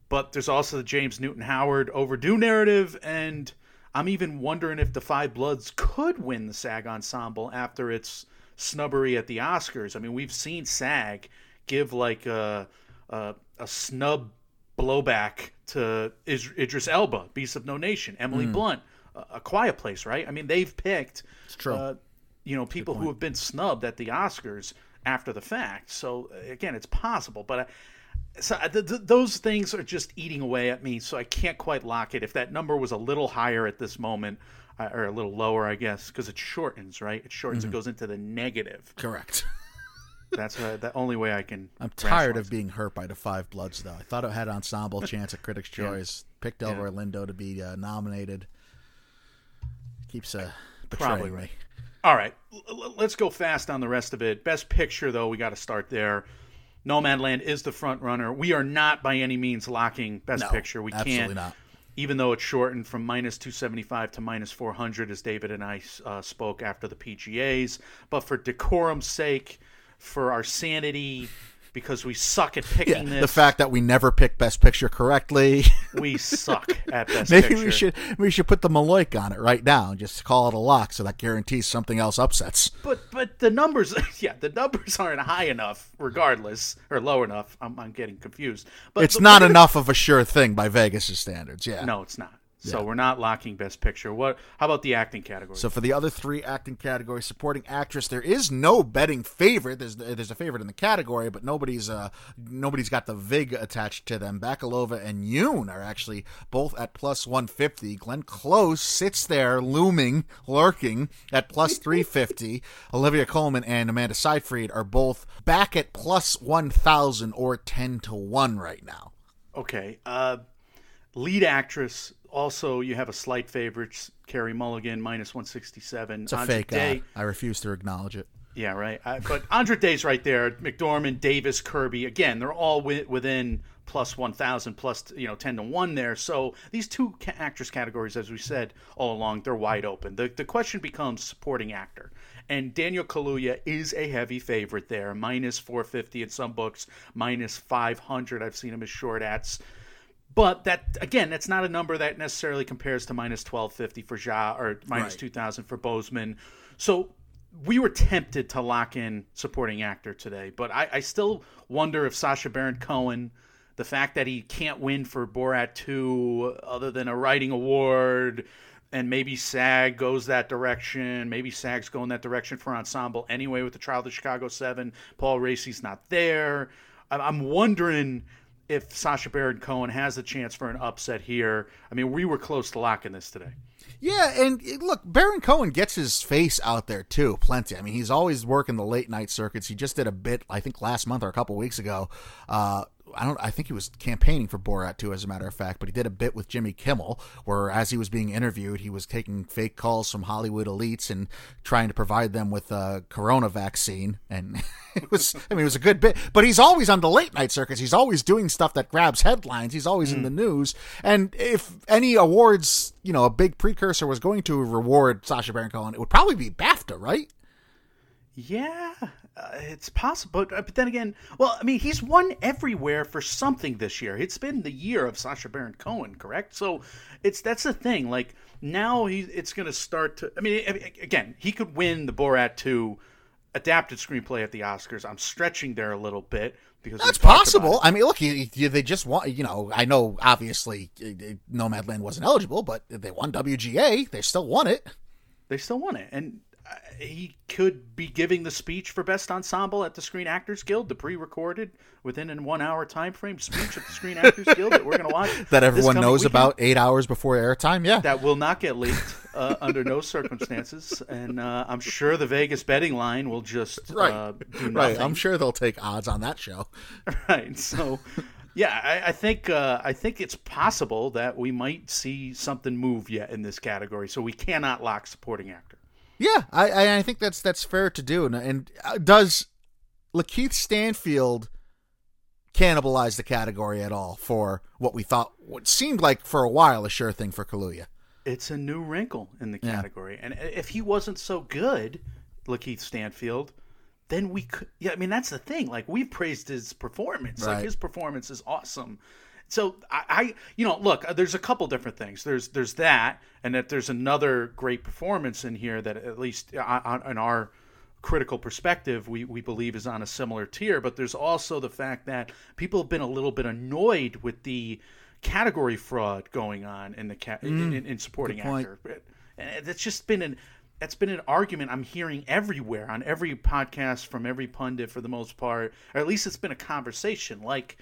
but there's also the James Newton Howard overdue narrative, and I'm even wondering if the Five Bloods could win the SAG Ensemble after its snubbery at the Oscars. I mean, we've seen SAG give like a a, a snub blowback to Is- Idris Elba, Beast of No Nation, Emily Blunt, a, a Quiet Place, right? I mean, they've picked true. Uh, you know people who have been snubbed at the Oscars after the fact. So uh, again, it's possible, but. I, so uh, th- th- those things are just eating away at me, so I can't quite lock it. If that number was a little higher at this moment, uh, or a little lower, I guess, because it shortens, right? It shortens. It goes into the negative. Correct. <laughs> That's the only way I can. I'm tired of being hurt by the Five Bloods, though. I thought it had ensemble chance at Critics' Choice. Picked Delroy Lindo to be uh, nominated. Keeps uh, betraying Probably me. right. All right, l- let's go fast on the rest of it. Best Picture, though, we got to start there. Nomadland is the front runner. We are not by any means locking Best No, Picture. We absolutely can't, not. even though it's shortened from minus 275 to minus 400, as David and I uh, spoke after the PGAs. But for decorum's sake, for our sanity, because we suck at Yeah, picking this, the fact that we never pick Best Picture correctly. we suck <laughs> at Best picture. Maybe Picture. we should we should put the Maloik on it right now and just call it a lock, so that guarantees something else upsets. But but the numbers, <laughs> yeah, the numbers aren't high enough, regardless, or low enough. I'm, I'm getting confused. But It's the- not enough of a sure thing by Vegas' standards. Yeah. No, it's not. So we're not locking Best Picture. What? How about the acting category? So for the other three acting categories, supporting actress, there is no betting favorite. There's there's a favorite in the category, but nobody's uh nobody's got the vig attached to them. Bakalova and Youn are actually both at plus one fifty. Glenn Close sits there looming, lurking at plus <laughs> three fifty. Olivia Colman and Amanda Seyfried are both back at plus one thousand or ten to one right now. okay. Uh, Lead actress, also you have a slight favorite, Carey Mulligan, minus 167. It's a Andra fake Day. I refuse to acknowledge it. Yeah, right. Uh, but Andra Day's right there. McDormand, Davis, Kirby. Again, they're all wi- within plus 1,000, plus, you know, 10 to 1 there. So these two ca- actress categories, as we said all along, they're wide open. The, the question becomes supporting actor. And Daniel Kaluuya is a heavy favorite there. Minus 450 in some books, minus 500. I've seen him as short ats. But that again, that's not a number that necessarily compares to minus twelve fifty for Ja or minus Right. two thousand for Boseman. So we were tempted to lock in supporting actor today, but I, I still wonder if Sacha Baron Cohen, the fact that he can't win for Borat two other than a writing award, and maybe SAG goes that direction. Maybe SAG's going that direction for ensemble anyway with the trial of the Chicago Seven. Paul Raci's not there. I'm- I'm wondering if Sacha Baron Cohen has a chance for an upset here. I mean, we were close to locking this today. Yeah, and look, Baron Cohen gets his face out there too, plenty. I mean, he's always working the late night circuits. He just did a bit, I think, last month or a couple weeks ago. Uh, I don't. I think he was campaigning for Borat too, as a matter of fact. But he did a bit with Jimmy Kimmel, where as he was being interviewed, he was taking fake calls from Hollywood elites and trying to provide them with a Corona vaccine. And <laughs> it was, I mean, it was a good bit. But he's always on the late night circuits. He's always doing stuff that grabs headlines. He's always in the hmm. news. And if any awards, you know, a big precursor was going to reward Sacha Baron Cohen, it would probably be BAFTA, right? Yeah, uh, it's possible. But, uh, but then again, well, I mean, he's won everywhere for something this year. It's been the year of Sacha Baron Cohen, correct? So it's that's the thing. Like now, he it's going to start to. I mean, again, he could win the Borat two adapted screenplay at the Oscars. I'm stretching there a little bit because That's possible. I mean, look, you, you, they just want, you know, I know obviously uh, uh, Nomadland wasn't eligible, but they won WGA. They still won it. They still won it, and he could be giving the speech for best ensemble at the Screen Actors Guild, the pre-recorded within a one-hour time frame speech at the Screen Actors <laughs> Guild that we're going to watch That everyone knows weekend. about eight hours before airtime. Yeah. That will not get leaked uh, under no circumstances, and uh, I'm sure the Vegas betting line will just right. uh, do nothing. right. I'm sure they'll take odds on that show. <laughs> right. So, yeah, I, I think uh, I think it's possible that we might see something move yet in this category. So we cannot lock supporting actor. Yeah, I, I, think that's that's fair to do. And, and uh, does LaKeith Stanfield cannibalize the category at all for what we thought, what seemed like for a while, a sure thing for Kaluuya? It's a new wrinkle in the Yeah. category, and if he wasn't so good, LaKeith Stanfield, then we could. Yeah, I mean that's the thing. Like we've praised his performance. Like his performance is awesome. So I, I, you know, look, uh, there's a couple different things. There's there's that, and that there's another great performance in here that at least on, on our critical perspective we, we believe is on a similar tier. But there's also the fact that people have been a little bit annoyed with the category fraud going on in the ca- in, in, in supporting actor. And it's just been an that's been an argument I'm hearing everywhere on every podcast from every pundit for the most part, or at least it's been a conversation. Like,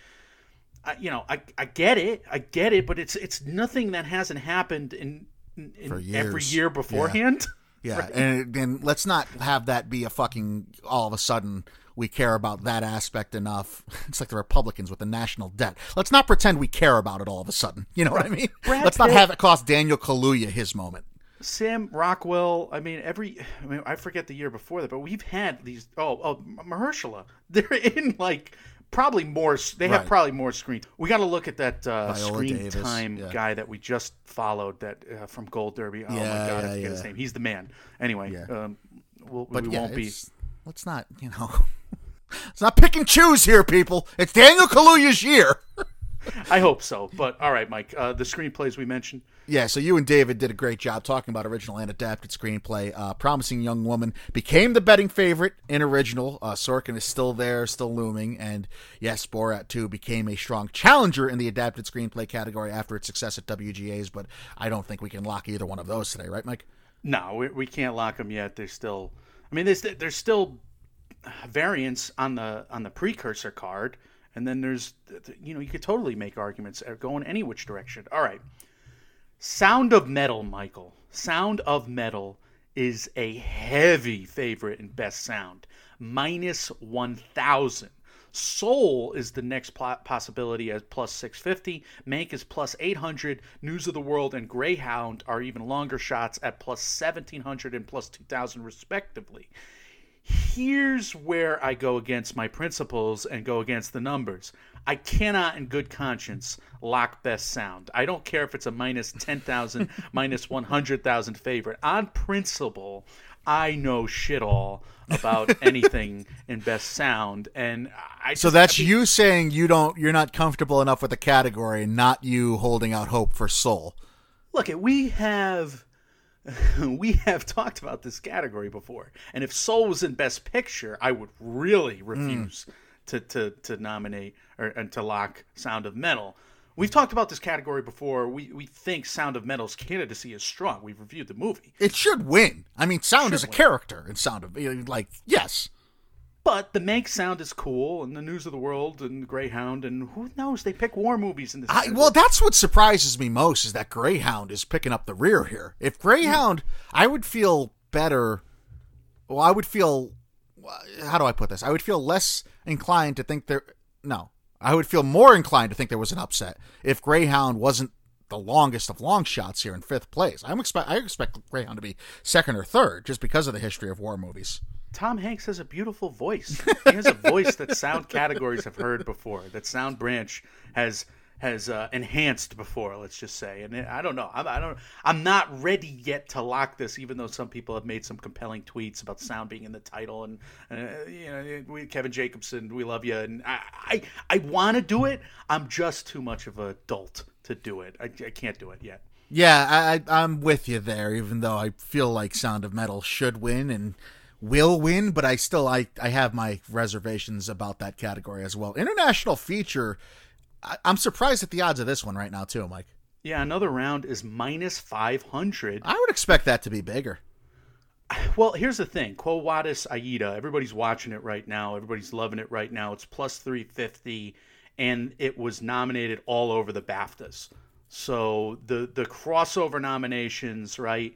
I, you know, I, I get it, I get it, but it's it's nothing that hasn't happened in, in, every year beforehand. <laughs> Yeah, and and let's not have that be a fucking all of a sudden we care about that aspect enough. <laughs> It's like the Republicans with the national debt. Let's not pretend we care about it all of a sudden. You know what I mean? Brad let's not Pitt- have it cost Daniel Kaluuya his moment. Sam Rockwell. I mean, every I mean, I forget the year before that, but we've had these. Oh, oh, Mahershala. <laughs> They're in like probably more. They have Right. probably more screen. We got to look at that uh, screen Davis, time yeah. guy that we just followed. That uh, from Gold Derby. Oh Yeah, my god, yeah, I forget his name. He's the man. Anyway, um, we'll, But we won't be. it's- let's not, you know, <laughs> let's not pick and choose here, people. It's Daniel Kaluuya's year. <laughs> <laughs> I hope so. But all right, Mike. Uh, the screenplays we mentioned. Yeah, so you and David did a great job talking about original and adapted screenplay. Uh, Promising Young Woman became the betting favorite in original. Uh, Sorkin is still there, still looming. And yes, Borat 2 became a strong challenger in the adapted screenplay category after its success at WGA's, but I don't think we can lock either one of those today, right, Mike? No, we, we can't lock them yet. There's still, I mean, there's there's still variants on the on the precursor card, and then there's, you know, you could totally make arguments going any which direction. All right, Sound of Metal, Michael. Sound of Metal is a heavy favorite in best sound, minus one thousand. Soul is the next possibility at plus 650. Mank is plus 800. News of the World and Greyhound are even longer shots at plus 1700 and plus 2000, respectively. Here's where I go against my principles and go against the numbers. I cannot, in good conscience, lock best sound. I don't care if it's a minus 10,000, <laughs> minus 100,000 favorite. On principle, I know shit all about <laughs> anything in best sound, and I. So just- that's I mean, you saying you don't you're not comfortable enough with the category, not you holding out hope for Soul. Look, we have <laughs> we have talked about this category before, and if Soul was in Best Picture, I would really mm. refuse to, to to nominate or and to lock Sound of Metal. We've talked about this category before. We we think Sound of Metal's candidacy is strong. We've reviewed the movie. It should win. I mean, sound is a character in Sound of like yes. But the Mank sound is cool, and the News of the World, and Greyhound, and who knows? They pick war movies in this. I, well, that's what surprises me most is that Greyhound is picking up the rear here. If Greyhound, I would feel better. Well, I would feel. How do I put this? I would feel less inclined to think there. No, I would feel more inclined to think there was an upset if Greyhound wasn't the longest of long shots here in fifth place. I'm expect I expect Greyhound to be second or third just because of the history of war movies. Tom Hanks has a beautiful voice. He has a voice that sound categories have heard before. That Sound Branch has has uh, enhanced before. Let's just say, and I don't know. I'm, I don't. I'm not ready yet to lock this, even though some people have made some compelling tweets about sound being in the title. And uh, you know, we, Kevin Jacobson, we love you, and I I, I want to do it. I'm just too much of a adult to do it. I, I can't do it yet. Yeah, I, I'm with you there. Even though I feel like Sound of Metal should win and will win, but I still I, I have my reservations about that category as well. International feature. I, I'm surprised at the odds of this one right now too, Mike. Yeah, another round is minus 500. I would expect that to be bigger. Well, here's the thing. Quo Vadis Aida, everybody's watching it right now. Everybody's loving it right now. It's plus 350, and it was nominated all over the BAFTAs. So the, the crossover nominations, right,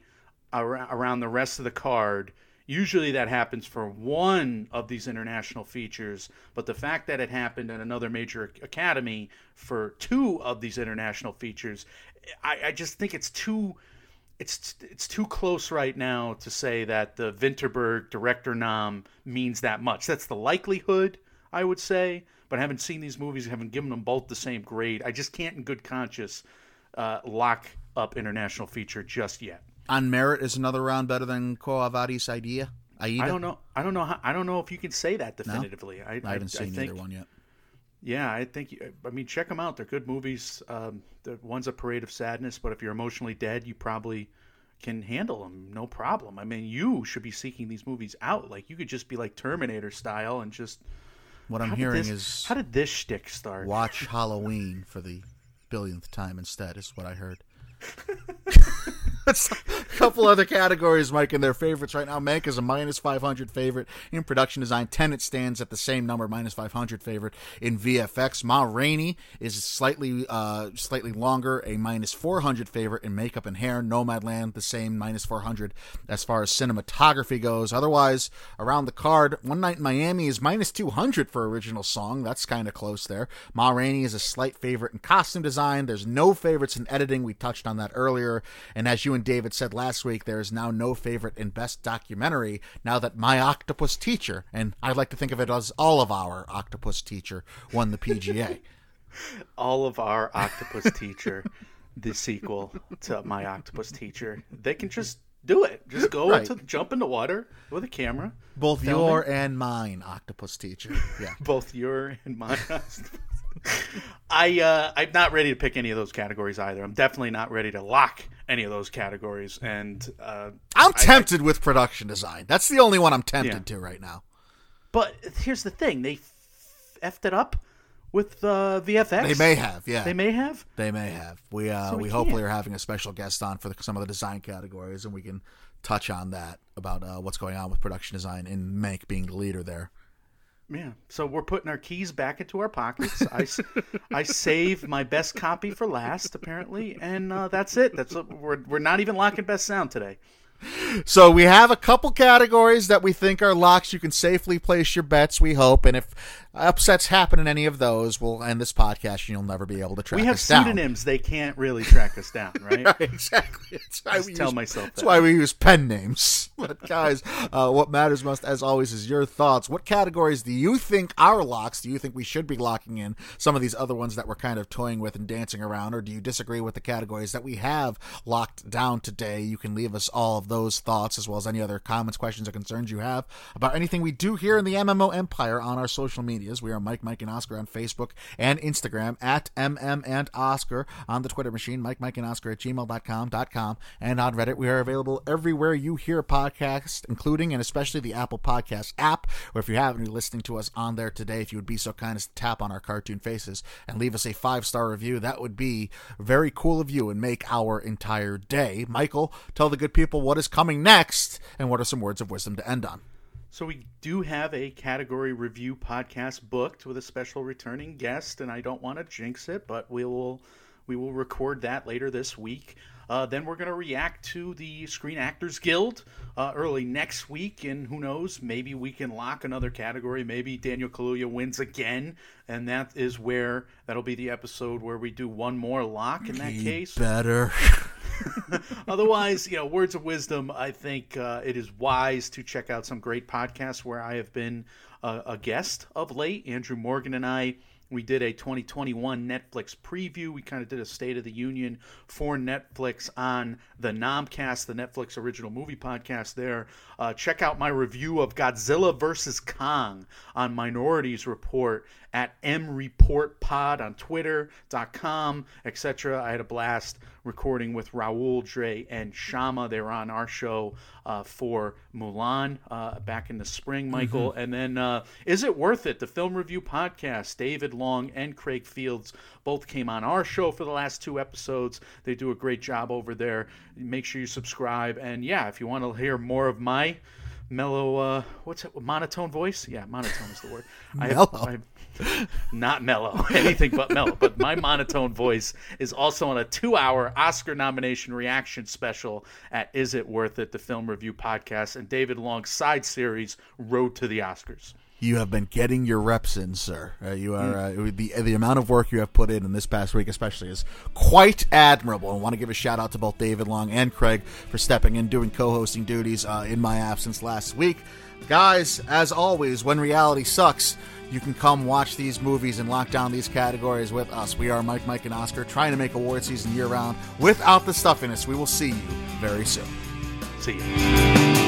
around the rest of the card, usually that happens for one of these international features. But the fact that it happened in another major academy for two of these international features, I, I just think it's too it's it's too close right now to say that the Vinterberg director nom means that much. That's the likelihood, I would say. But I haven't seen these movies, haven't given them both the same grade. I just can't, in good conscience, uh, lock up international feature just yet. On merit is another round better than Quo Vadis idea. Aida? I don't know. I don't know. How, I don't know if you can say that definitively. I, I haven't seen think, either one yet. Yeah, I think. I mean, check them out. They're good movies. Um, the one's a Parade of Sadness, but if you're emotionally dead, you probably can handle them, no problem. I mean, you should be seeking these movies out. Like you could just be like Terminator style and just. What I'm hearing this- is how did this shtick start? watch Halloween for the billionth time instead. Is what I heard. <laughs> <laughs> That's a couple other categories, Mike, and their favorites right now. Mank is a minus 500 favorite in production design. Tenet stands at the same number, minus 500 favorite in VFX. Ma Rainey is slightly uh, slightly longer, a minus 400 favorite in makeup and hair. Nomadland, the same, minus 400 as far as cinematography goes. Otherwise, around the card, One Night in Miami is minus 200 for original song. That's kind of close there. Ma Rainey is a slight favorite in costume design. There's no favorites in editing. We touched on that earlier. And as you and David said last week, there is now no favorite in best documentary now that My Octopus Teacher, and I like to think of it as all of our Octopus Teacher, won the PGA. <laughs> All of our Octopus Teacher, the sequel to My Octopus Teacher, they can just do it. Just go Right. into jump in the water with a camera. Both Filming. your and mine Octopus Teacher. Yeah. <laughs> both your and mine. <laughs> I uh, I'm not ready to pick any of those categories either. I'm definitely not ready to lock any of those categories. And uh, I'm tempted with production design. That's the only one I'm tempted Yeah. to right now. but here's the thing: they f- effed it up with uh, VFX. They may have, yeah. They may have. They may have. We uh, So we, we hopefully are having a special guest on for the, some of the design categories, and we can touch on that about uh, what's going on with production design and Mank being the leader there. Yeah. So we're putting our keys back into our pockets. I, I save my best copy for last, apparently, and uh, that's it. That's we're we're not even locking best sound today. So we have a couple categories that we think are locks. You can safely place your bets. We hope, and if upsets happen in any of those, we'll end this podcast and you'll never be able to track us. We have us down. pseudonyms; they can't really track us down, <laughs> right? Right, exactly. That's why we tell use, myself That's why we use pen names. <laughs> But guys, uh, what matters most, as always, is your thoughts. What categories do you think are locks? Do you think we should be locking in some of these other ones that we're kind of toying with and dancing around, or do you disagree with the categories that we have locked down today? You can leave us all of those thoughts, as well as any other comments, questions, or concerns you have about anything we do here in the MMO Empire on our social medias. We are Mike, Mike, and Oscar on Facebook and Instagram at MM and Oscar on the Twitter machine, Mike, Mike, and Oscar at gmail.com, com, and on Reddit. We are available everywhere you hear podcasts, including and especially the Apple Podcast app, or if you haven't listening to us on there today, if you would be so kind as to tap on our cartoon faces and leave us a five star review, that would be very cool of you and make our entire day. Michael, tell the good people what is coming next and what are some words of wisdom to end on. So we do have a category review podcast booked with a special returning guest, and I don't want to jinx it, but we will we will record that later this week. Uh, then we're going to react to the Screen Actors Guild uh, early next week, and who knows, maybe we can lock another category. Maybe Daniel Kaluuya wins again, and that is where that'll be the episode where we do one more lock. In that case, Better. <laughs> <laughs> Otherwise, you know, words of wisdom. I think uh, it is wise to check out some great podcasts where I have been uh, a guest of late. Andrew Morgan and I. We did a 2021 Netflix preview. We kind of did a State of the Union for Netflix on the Nomcast, the Netflix original movie podcast. There, uh, check out my review of Godzilla vs Kong on Minorities Report at mreportpod on Twitter.com, etc. I had a blast recording with Raul, Dre, and Shama. They were on our show uh, for Mulan uh, back in the spring, Michael. And then uh, Is It Worth It? The film review podcast. David Long and Craig Fields both came on our show for the last two episodes. They do a great job over there. Make sure you subscribe. And yeah, if you want to hear more of my mellow uh what's it monotone voice yeah monotone is the word I have, Mellow. I have- not mellow <laughs> anything but mellow but my monotone voice is also on a two hour oscar nomination reaction special at is it worth it the film review podcast and david long's side series road to the oscars You have been getting your reps in, sir. Uh, you are uh, the the amount of work you have put in in this past week, especially, is quite admirable. I want to give a shout out to both David Long and Craig for stepping in, doing co-hosting duties uh, in my absence last week. Guys, as always, when reality sucks, you can come watch these movies and lock down these categories with us. We are Mike, Mike, and Oscar, trying to make award season year round without the stuffiness. We will see you very soon. see you